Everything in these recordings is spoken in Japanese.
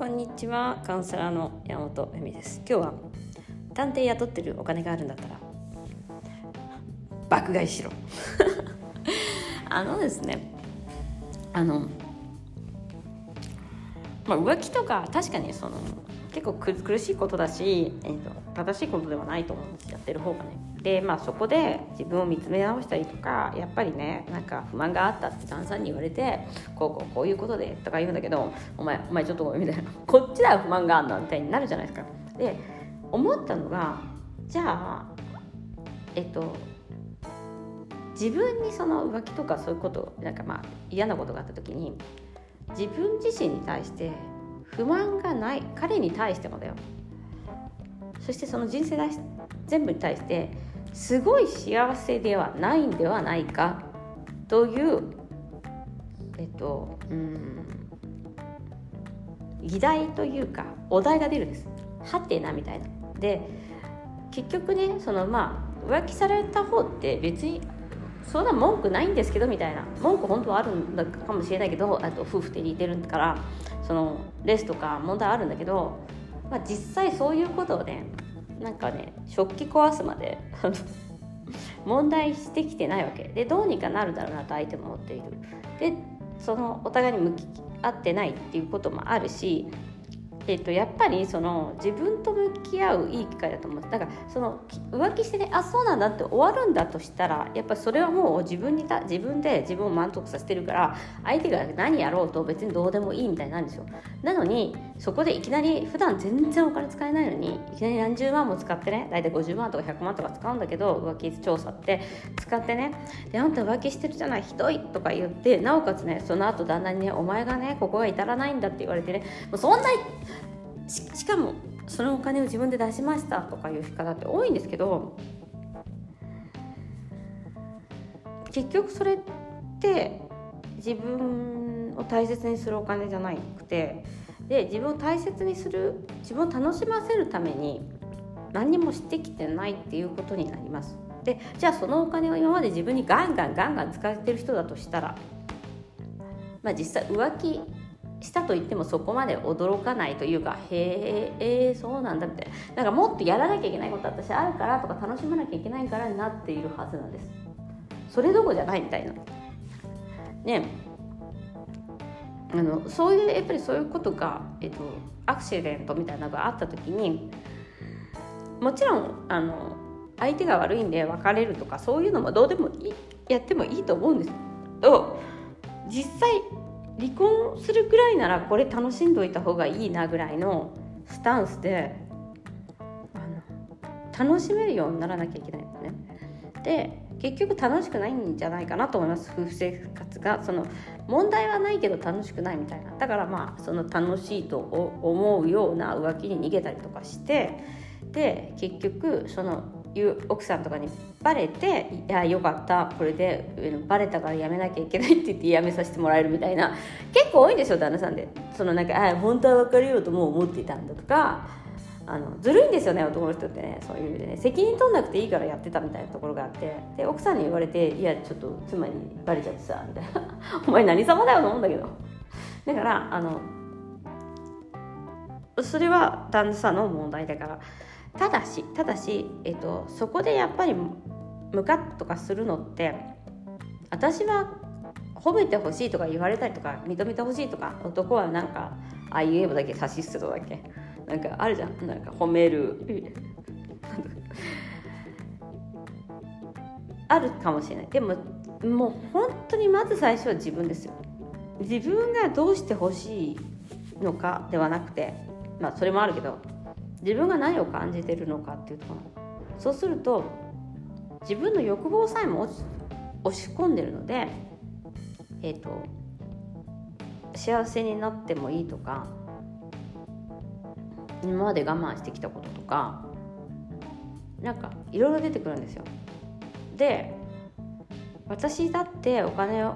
こんにちはカウンセラーの山本恵美です。今日は探偵雇ってるお金があるんだったら爆買いしろ。あのですねあのまあ浮気とか確かにその結構苦しいことだし、えーと、正しいことではないと思うんですやってる方がね。でまあそこで自分を見つめ直したりとかやっぱりねなんか不満があったって旦さんに言われてこうこうこういうことでとか言うんだけどお前お前ちょっとごめんみたいな。こっちだ不満があんのみたいになるじゃないですか。で思ったのがじゃあえっと自分にその浮気とかそういうことなんかまあ嫌なことがあった時に自分自身に対して不満がない彼に対してもだよ。そしてその人生全部に対してすごい幸せではないんではないかというえっとうん議題というかお題が出るんです。はてなみたいな。で結局ねそのまあ浮気された方って別にそんな文句ないんですけどみたいな。文句本当はあるんだかもしれないけどあと夫婦って似てるからそのレスとか問題あるんだけど、まあ、実際そういうことをねなんかね食器壊すまで 問題してきてないわけ。でどうにかなるだろうなと相手も思っている。でそのお互いに向き合ってないっていうこともあるしえっと、やっぱりその自分と向き合ういい機会だと思うだからその浮気してねあそうなんだって終わるんだとしたらやっぱりそれはもう自分にた自分で自分を満足させてるから相手が何やろうと別にどうでもいいみたいになるんですよ。なのにそこでいきなり普段全然お金使えないのにいきなり何十万も使ってね大体50万とか100万とか使うんだけど浮気調査って使ってね。であんた浮気してるじゃないひどいとか言ってなおかつねその後旦那にねお前がねここが至らないんだって言われてねもうそんなしかもそのお金を自分で出しましたとかいう方って多いんですけど結局それって自分を大切にするお金じゃなくてで自分を大切にする自分を楽しませるために何にもしてきてないっていうことになります。でじゃあそのお金を今まで自分にガンガンガンガン使ってる人だとしたらまあ実際浮気したと言ってもそこまで驚かないというかへえそうなんだみたいな。なんかもっとやらなきゃいけないこと私あるからとか楽しまなきゃいけないからになっているはずなんです。それどころじゃないみたいな。ねあのそういうやっぱりそういうことが、えっと、アクシデントみたいなのがあった時にもちろんあの相手が悪いんで別れるとかそういうのもどうでもいいやってもいいと思うんですけど実際離婚するぐらいならこれ楽しんどいた方がいいなぐらいのスタンスで楽しめるようにならなきゃいけないんですね。で結局楽しくないんじゃないかなと思います。夫婦生活がその問題はないけど楽しくないみたいな。だからまあその楽しいと思うような浮気に逃げたりとかしてで結局そのいう奥さんとかにバレて「いやよかった。これでバレたからやめなきゃいけない」って言ってやめさせてもらえるみたいな。結構多いんですよ旦那さんで。そのなんか「あ本当は別れようとも思っていたんだ」とか。あのずるいんですよね男の人ってねそういう意味でね。責任取んなくていいからやってたみたいなところがあって。で奥さんに言われて「いやちょっと妻にバレちゃってさ」みたいな「お前何様だよ」と思うんだけど。だからあのそれは旦那さんの問題だから。ただしただし、えっと、そこでやっぱりムカッとかするのって私は褒めてほしいとか言われたりとか認めてほしいとか男はなんかああいうえばだけ差し捨てとだけ。なんかあるじゃん。なんか褒める。あるかもしれない。でももう本当にまず最初は自分ですよ。自分がどうしてほしいのかではなくてまあそれもあるけど自分が何を感じてるのかっていうところ。そうすると自分の欲望さえも押し込んでるのでえっ、ー、と幸せになってもいいとか今まで我慢してきたこととかなんかいろいろ出てくるんですよ。で私だってお金を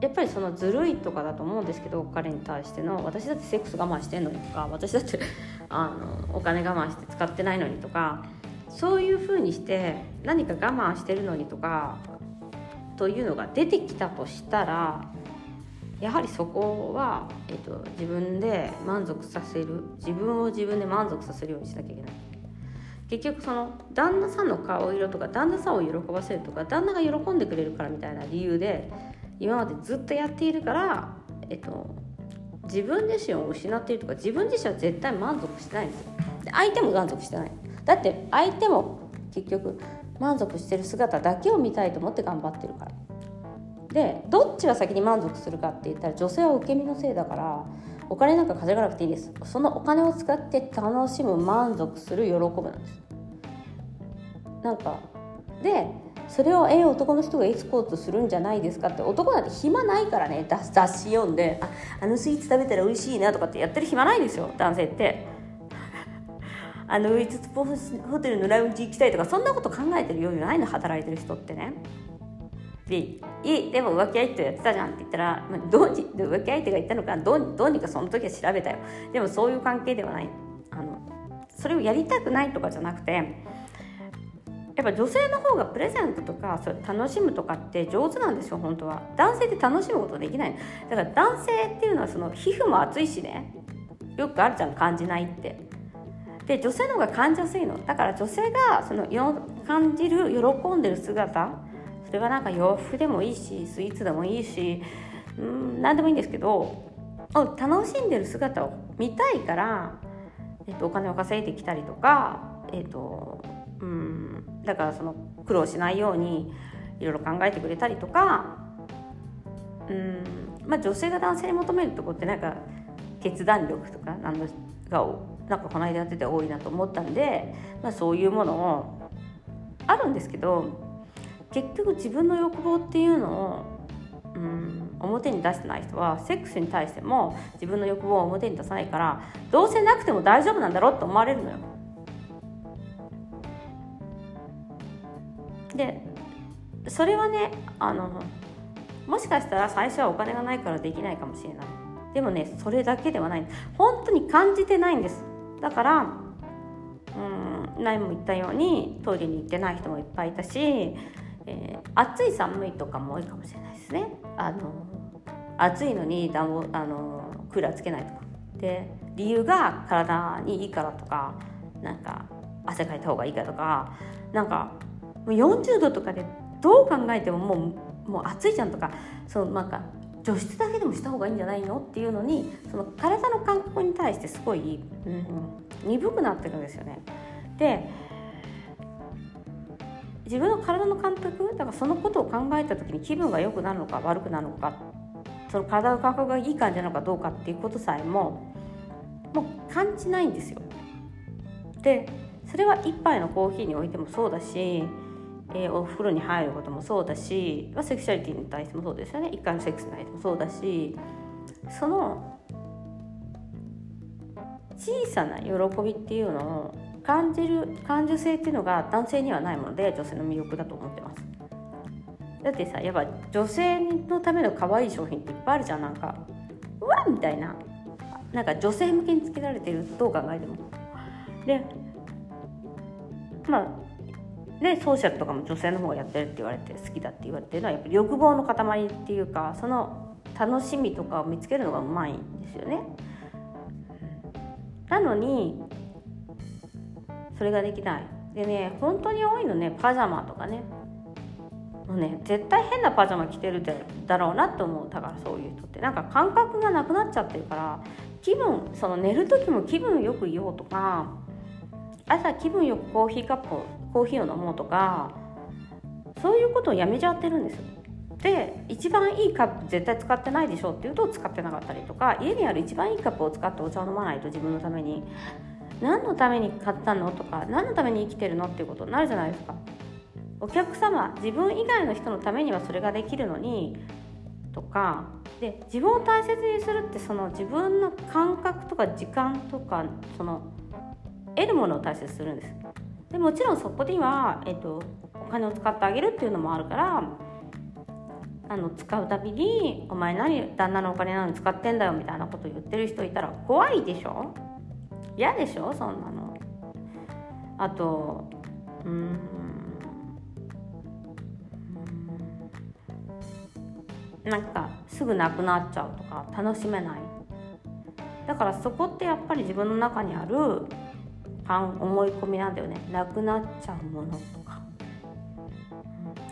やっぱりそのずるいとかだと思うんですけど彼に対しての私だってセックス我慢してんのにとか私だってあのお金我慢して使ってないのにとかそういうふうにして何か我慢してるのにとかというのが出てきたとしたらやはりそこは、えっと、自分で満足させる自分を自分で満足させるようにしなきゃいけない。結局その旦那さんの顔色とか旦那さんを喜ばせるとか旦那が喜んでくれるからみたいな理由で今までずっとやっているから、えっと、自分自身を失っているとか自分自身は絶対満足してないんですよ。で相手も満足してない。だって相手も結局満足してる姿だけを見たいと思って頑張ってるから。でどっちが先に満足するかって言ったら女性は受け身のせいだからお金なんか稼がなくていいです。そのお金を使って楽しむ満足する喜ぶなんです。なんかでそれをええ男の人がエスコートするんじゃないですかって男なんて暇ないからね雑誌読んでああのスイーツ食べたら美味しいなとかってやってる暇ないですよ男性って。あのウイツポホテルのラウンジ行きたいとかそんなこと考えてる余裕ないの働いてる人ってね。で「いいでも浮気相手やってたじゃん」って言ったら、まあ、どうに浮気相手が言ったのかどうどうにかその時は調べたよ。でもそういう関係ではない。あのそれをやりたくないとかじゃなくてやっぱ女性の方がプレゼントとかそれ楽しむとかって上手なんですよ本当は。男性って楽しむことできないだから男性っていうのはその皮膚も厚いしね。よくあるじゃん感じないって。で女性の方が感じやすいの。だから女性がその感じる喜んでる姿それはなんか洋服でもいいしスイーツでもいいしうん何でもいいんですけど楽しんでる姿を見たいから、えっと、お金を稼いできたりとか、えっとうん、だからその苦労しないようにいろいろ考えてくれたりとか、うんまあ、女性が男性に求めるとこってなんか決断力とかなんがなんかこの間やってて多いなと思ったんで、まあ、そういうものをあるんですけど結局自分の欲望っていうのを、うん、表に出してない人はセックスに対しても自分の欲望を表に出さないからどうせなくても大丈夫なんだろうって思われるのよ。でそれはねあのもしかしたら最初はお金がないからできないかもしれない。でもねそれだけではない。本当に感じてないんです。だからうん前も言ったようにトイレに行ってない人もいっぱいいたしえー、暑い寒いとかも多いかもしれないですね。あの暑いのに暖房あのクーラーつけないとか。で理由が体にいいからとかなんか汗かいた方がいいかとか。なんか40度とかでどう考えてももうもう暑いじゃんとか。そのなんか除湿だけでもした方がいいんじゃないのっていうのにその体の感覚に対してすごい、うん、鈍くなってるんですよね。で自分の体の感覚だからそのことを考えた時に気分が良くなるのか悪くなるのかその体の感覚がいい感じなのかどうかっていうことさえももう感じないんですよ。でそれは一杯のコーヒーにおいてもそうだし、えー、お風呂に入ることもそうだし、まあ、セクシャリティに対してもそうですよね一回のセックスに対してもそうだしその小さな喜びっていうのを感じる感受性っていうのが男性にはないもので女性の魅力だと思ってます。だってさやっぱ女性のための可愛い商品っていっぱいあるじゃん。なんかうわみたいな。なんか女性向けにつけられてるどう考えても。でまあでソーシャルとかも女性の方がやってるって言われて好きだって言われてるのはやっぱり欲望の塊っていうかその楽しみとかを見つけるのがうまいんですよね。なのにそれができない。でね本当に多いのねパジャマとかね。もうね絶対変なパジャマ着てるだろうなって思う。だからそういう人って。なんか感覚がなくなっちゃってるから気分その寝る時も気分よくいようとか朝気分よくコーヒーカップコーヒーを飲もうとかそういうことをやめちゃってるんですよ。で一番いいカップ絶対使ってないでしょっていうと使ってなかったりとか家にある一番いいカップを使ってお茶を飲まないと自分のために何のために買ったの？とか何のために生きてるの？っていうことになるじゃないですか。お客様自分以外の人のためにはそれができるのにとかで自分を大切にするってその自分の感覚とか時間とかその得るものを大切にするんです。でもちろんそこには、えっと、お金を使ってあげるっていうのもあるからあの使うたびに「お前何旦那のお金なのに使ってんだよ」みたいなこと言ってる人いたら怖いでしょ？嫌でしょそんなの。あとうん。なんかすぐなくなっちゃうとか楽しめない。だからそこってやっぱり自分の中にある思い込みなんだよね。なくなっちゃうものとか。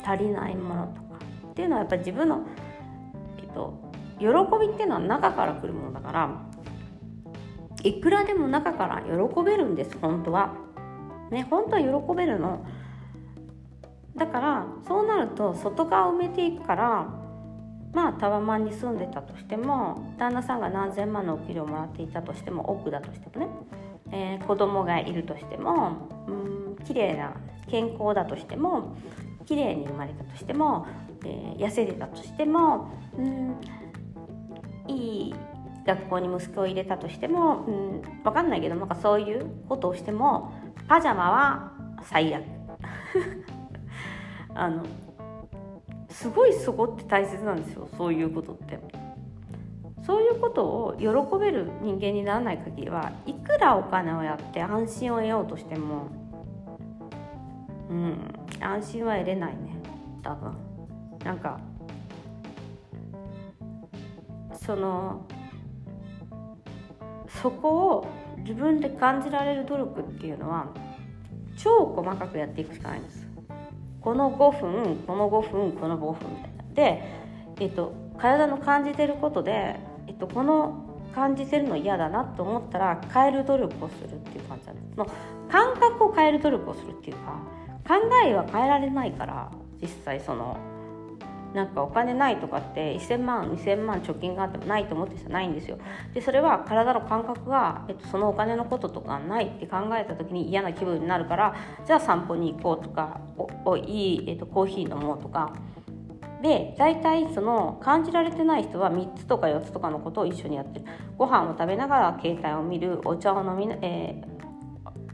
足りないものとか。っていうのはやっぱり自分の、えっと、喜びっていうのは中から来るものだからいくらでも中から喜べるんです本当は。ね本当は喜べるの。だからそうなると外側を埋めていくからまあタワマンに住んでたとしても旦那さんが何千万のお給料もらっていたとしても奥だとしてもね、えー、子供がいるとしてもうん綺麗な健康だとしても綺麗に生まれたとしても、えー、痩せてたとしてもうんいい学校に息子を入れたとしても、うん、分かんないけどなんかそういうことをしてもパジャマは最悪。あのすごいそこって大切なんですよそういうことって。そういうことを喜べる人間にならない限りはいくらお金をやって安心を得ようとしてもうん安心は得れないね多分。なんかそのそこを自分で感じられる努力っていうのは超細かくやっていくしかないんです。この5分この5分この5分みたいな。で、えっと、体の感じてることで、えっと、この感じてるの嫌だなと思ったら変える努力をするっていう感じなんです。の感覚を変える努力をするっていうか考えは変えられないから実際そのなんかお金ないとかって1000万2000万貯金があってもないと思ってる人ないんですよ。でそれは体の感覚が、えっと、そのお金のこととかないって考えた時に嫌な気分になるからじゃあ散歩に行こうとかおおいい、えっと、コーヒー飲もうとか。で大体その感じられてない人は3つとか4つとかのことを一緒にやってる。ご飯を食べながら携帯を見るお茶を飲み、えー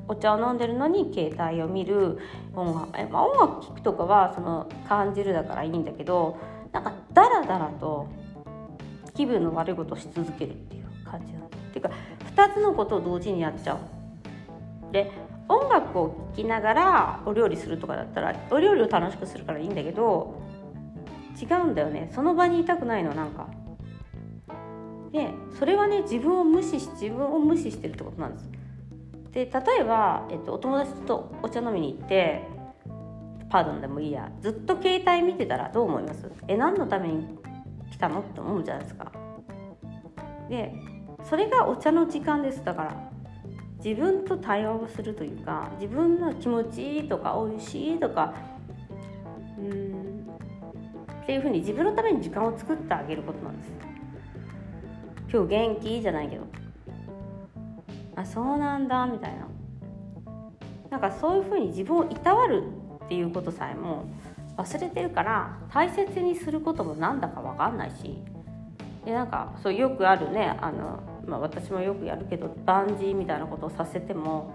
お茶を飲んでるのに携帯を見る音楽,、えまあ、音楽聴くとかはその感じるだからいいんだけどなんかダラダラと気分の悪いことをし続けるっていう感じなんっていうか2つのことを同時にやっちゃう。で音楽を聴きながらお料理するとかだったらお料理を楽しくするからいいんだけど違うんだよねその場にいたくないのなんか。でそれはね自分を無視し自分を無視してるってことなんです。で例えば、えっと、お友達とお茶飲みに行ってパードンでもいいやずっと携帯見てたらどう思います？え何のために来たの？って思うじゃないですか。でそれがお茶の時間です。だから自分と対話をするというか自分の気持ちいいとか美味しいとかうんっていうふうに自分のために時間を作ってあげることなんです。今日元気？じゃないけど。あそうなんだみたいな。なんかそういうふうに自分をいたわるっていうことさえも忘れてるから大切にすることもなんだか分かんないし。でなんかそうよくあるねあの、まあ、私もよくやるけどバンジーみたいなことをさせても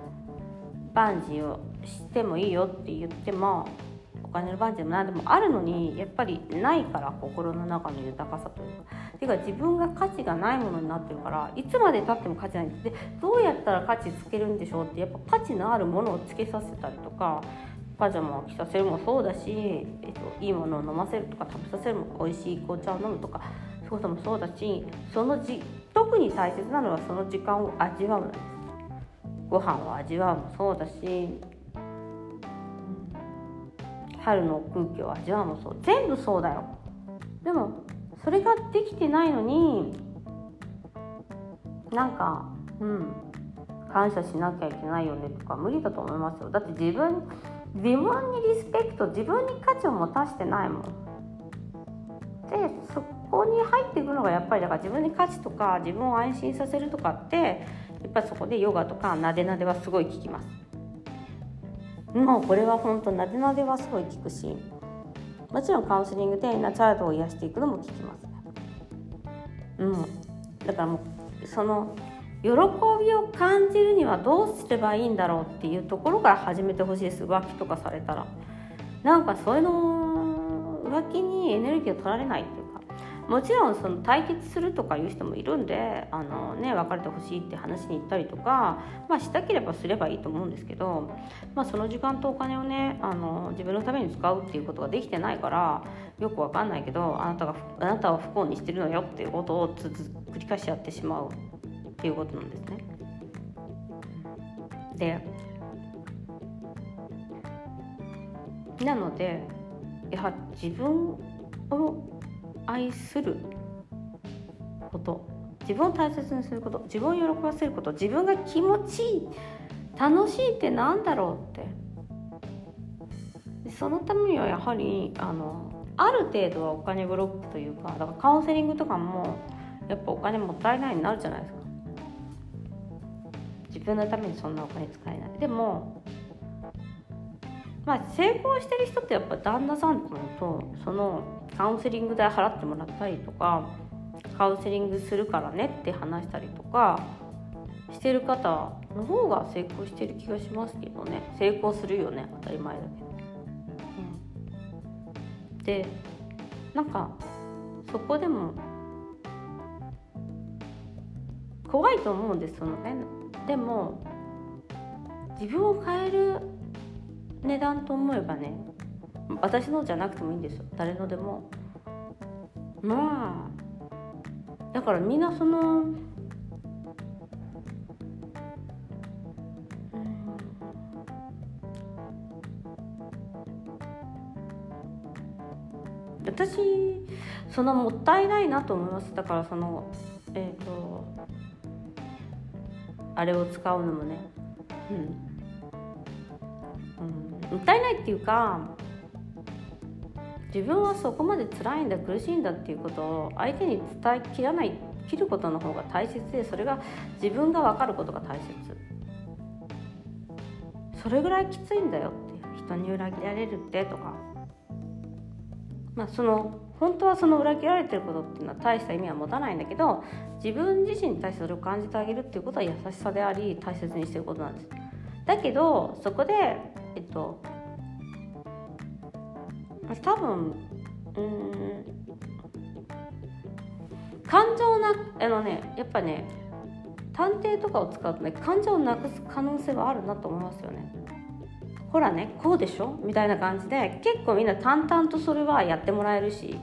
バンジーをしてもいいよって言っても金のバンジーも何でもあるのにやっぱりないから心の中の豊かさというか。ていうか自分が価値がないものになってるからいつまでたっても価値ない。でどうやったら価値つけるんでしょうってやっぱ価値のあるものをつけさせたりとかパジャマを着させるもそうだし、えっと、いいものを飲ませるとか食べさせるも美味しい紅茶を飲むとかそういうこともそうだしそのじ特に大切なのはその時間を味わうのです。ご飯を味わうもそうだし春の空気を味わうもそう。全部そうだよ。でもそれができてないのになんかうん感謝しなきゃいけないよねとか無理だと思いますよ。だって自分自分にリスペクト自分に価値を持たしてないもん。でそこに入っていくのがやっぱりだから自分に価値とか自分を安心させるとかってやっぱりそこでヨガとかなでなではすごい効きます。もうこれは本当なでなではすごい効くしもちろんカウンセリングでイナーチャイルドを癒していくのも効きます。ねうん。だからもうその喜びを感じるにはどうすればいいんだろうっていうところから始めてほしいです。浮気とかされたら。なんかそういうの浮気にエネルギーを取られないってもちろんその対決するとかいう人もいるんであの、ね、別れてほしいって話に行ったりとか、まあ、したければすればいいと思うんですけど、まあ、その時間とお金をねあの自分のために使うっていうことができてないからよくわかんないけどあなたがあなたは不幸にしてるのよっていうことを繰り返しやってしまうっていうことなんですね。でなのでやはり自分を愛すること自分を大切にすること自分を喜ばせること自分が気持ちいい楽しいってなんだろうって。そのためにはやはりあのある程度はお金ブロックというかだからカウンセリングとかもやっぱお金もったいないになるじゃないですか。自分のためにそんなお金使えない。でもまあ成功してる人ってやっぱ旦那さんとそのカウンセリング代払ってもらったりとかカウンセリングするからねって話したりとかしてる方の方が成功してる気がしますけどね。成功するよね当たり前だけど。でなんかそこでも怖いと思うんですそのね。でも自分を変える値段と思えばね私のじゃなくてもいいんですよ。誰のでも。まあ。だからみんなその私そのもったいないなと思います。だからそのえっ、ー、とあれを使うのもね。うん、うん、もったいないっていうか自分はそこまで辛いんだ苦しいんだっていうことを相手に伝えきらない切ることの方が大切でそれが自分が分かることが大切。それぐらいきついんだよって人に裏切られるってとか。まあその本当はその裏切られてることっていうのは大した意味は持たないんだけど自分自身に対してそれを感じてあげるっていうことは優しさであり大切にしてることなんです。だけどそこでえっと多分うん感情なあのねやっぱね探偵とかを使うとね感情をなくす可能性はあるなと思いますよね。ほらねこうでしょ？みたいな感じで結構みんな淡々とそれはやってもらえるし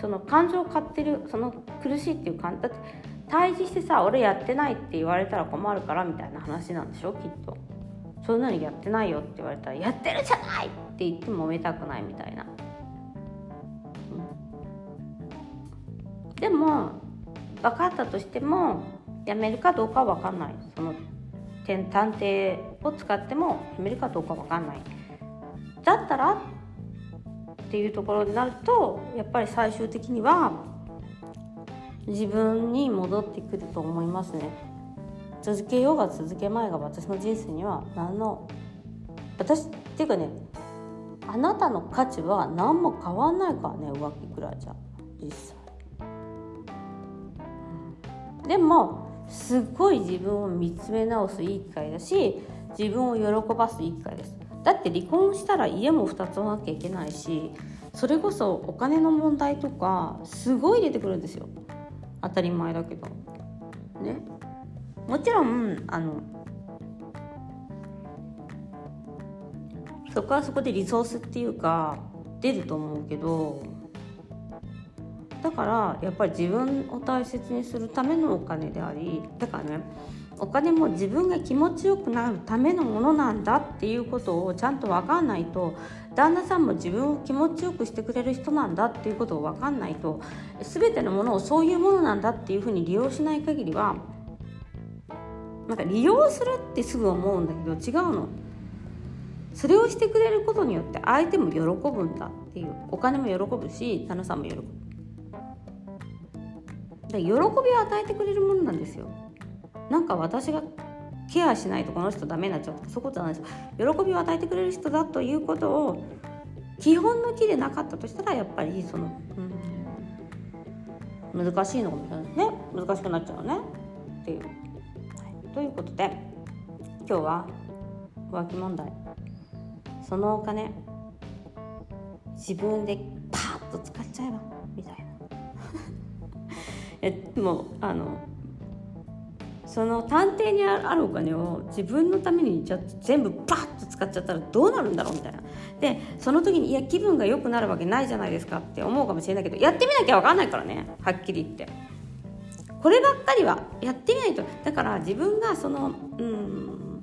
その感情を買ってるその苦しいっていう感じだって対峙してさ俺やってないって言われたら困るからみたいな話なんでしょ？きっと。そういうのにやってないよって言われたらやってるじゃない！って言っても揉めたくないみたいな、うん、でも分かったとしてもやめるかどうかは分かんないその探偵を使ってもやめるかどうか分かんないだったらっていうところになるとやっぱり最終的には自分に戻ってくると思いますね。続けようが続けまいが私の人生には何の私っていうかねあなたの価値は何も変わんないからね浮気くらいじゃ実際、うん、でもすっごい自分を見つめ直すいい機会だし自分を喜ばすいい機会です。だって離婚したら家も2つなきゃいけないしそれこそお金の問題とかすごい出てくるんですよ。当たり前だけど。ね。もちろんあのそこはそこでリソースっていうか出ると思うけどだからやっぱり自分を大切にするためのお金でありだからねお金も自分が気持ちよくなるためのものなんだっていうことをちゃんと分かんないと旦那さんも自分を気持ちよくしてくれる人なんだっていうことを分かんないと全てのものをそういうものなんだっていうふうに利用しない限りはなんか利用するってすぐ思うんだけど違うの。それをしてくれることによって相手も喜ぶんだっていう。お金も喜ぶし旦那さんも喜ぶ。で喜びを与えてくれるものなんですよ。なんか私がケアしないとこの人ダメになっちゃうとかそういうことじゃないです喜びを与えてくれる人だということを基本の木でなかったとしたらやっぱりその、うん、難しいのかもしれないね。難しくなっちゃうね。っていう。ということで今日は浮気問題。そのお金自分でパーッと使っちゃえばみたいな。えもうあのその探偵にあるお金を自分のためにじゃ全部バッと使っちゃったらどうなるんだろうみたいな。でその時にいや気分が良くなるわけないじゃないですかって思うかもしれないけどやってみなきゃ分かんないからねはっきり言って。こればっかりはやってみないと。だから自分がそのうん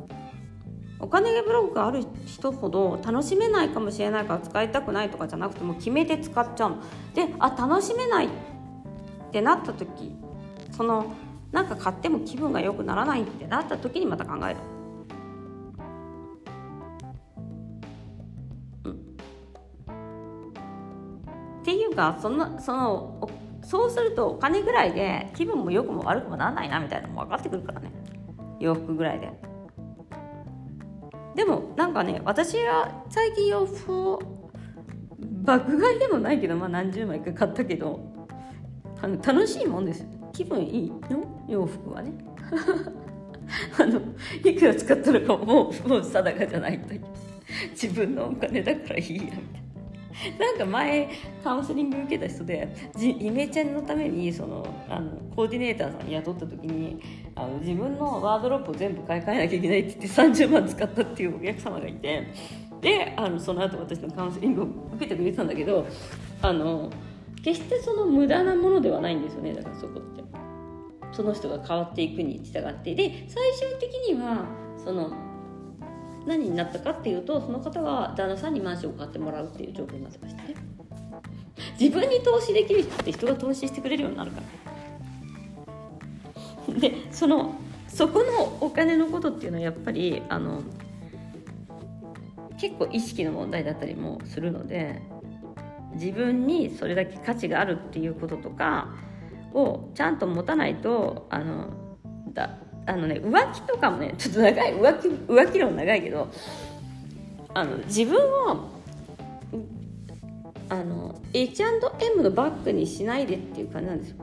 お金ブログがある人ほど楽しめないかもしれないから使いたくないとかじゃなくてもう決めて使っちゃうの。であ楽しめないってなった時そのなんか買っても気分が良くならないってなった時にまた考える。うん、っていうかそのそのおそうするとお金ぐらいで気分も良くも悪くもならないなみたいなのも分かってくるからね。洋服ぐらいで。でもなんかね私は最近洋服を爆買いでもないけどまあ何十枚か買ったけどあの楽しいもんですよ。気分いいの？洋服はね。あのいくら使ったのかもうもう定かじゃないという。自分のお金だからいいやみたいな。なんか前カウンセリング受けた人でイメチェンのためにそのあのコーディネーターさん雇った時にあの自分のワードロップを全部買い替えなきゃいけないって言って30万使ったっていうお客様がいてであのその後私のカウンセリングを受けてくれてたんだけどあの決してその無駄なものではないんですよね。だからそこって。その人が変わっていくに従って。で最終的にはその何になったかっていうとその方は旦那さんにマンションを買ってもらうっていう状況になってましたね。自分に投資できる人って人が投資してくれるようになるから。でそのそこのお金のことっていうのはやっぱりあの結構意識の問題だったりもするので自分にそれだけ価値があるっていうこととかをちゃんと持たないとあのだあのね浮気とかもねちょっと長い浮気浮気論長いけどあの自分をあの H&M のバッグにしないでっていう感じなんですよ。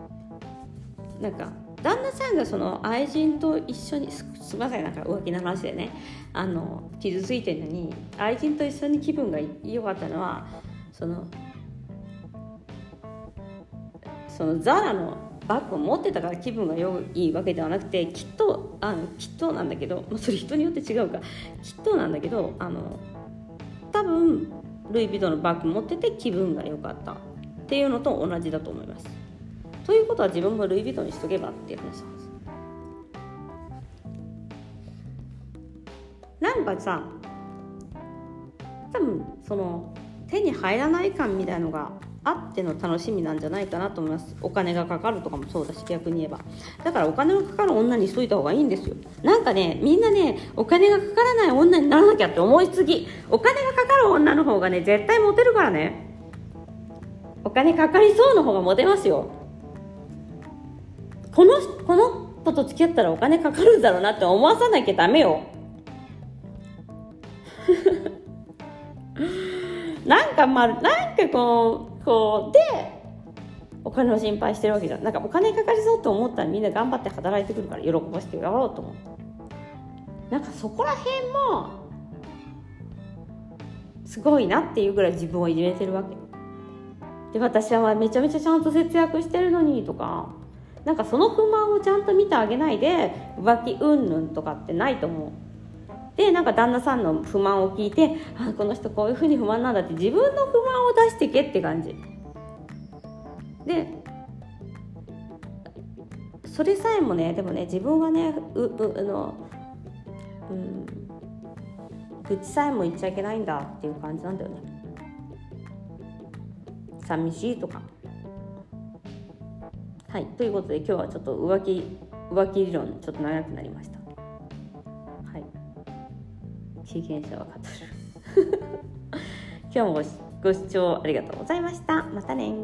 なんか旦那さんがその愛人と一緒にすすみませんなんか浮気の話でねあの傷ついてるのに愛人と一緒に気分が良かったのはそのそのザラのバッグを持ってたから気分が良いわけではなくてきっとあのきっとなんだけど、まあ、それ人によって違うかきっとなんだけどあの多分ルイ・ヴィトンのバッグ持ってて気分が良かったっていうのと同じだと思います。ということは自分もルイ・ヴィトンにしとけばっていう話なんです。なんかさ多分その手に入らない感みたいのがあっての楽しみなんじゃないかなと思います。お金がかかるとかもそうだし逆に言えば。だからお金がかかる女にしといた方がいいんですよ。なんかねみんなねお金がかからない女にならなきゃって思いすぎ。お金がかかる女の方がね絶対モテるからね。お金かかりそうの方がモテますよ。このこの子と付き合ったらお金かかるんだろうなって思わさなきゃダメよ。なんかまあなんかこうこうでお金の心配してるわけじゃんなんかお金かかりそうと思ったらみんな頑張って働いてくるから喜ばしてやろうと思うなんかそこら辺もすごいなっていうぐらい自分を入れてるわけ。で私はめちゃめちゃちゃんと節約してるのにとかなんかその不満をちゃんと見てあげないで浮気うんぬんとかってないと思う。でなんか旦那さんの不満を聞いてあこの人こういうふうに不満なんだって自分の不満を出してけって感じ。でそれさえもねでもね自分はねううあのうん愚痴さえも言っちゃいけないんだっていう感じなんだよね。寂しいとか。はいということで今日はちょっと浮気浮気理論ちょっと長くなりました。経験者は語る 今日もご視聴ありがとうございました。またね。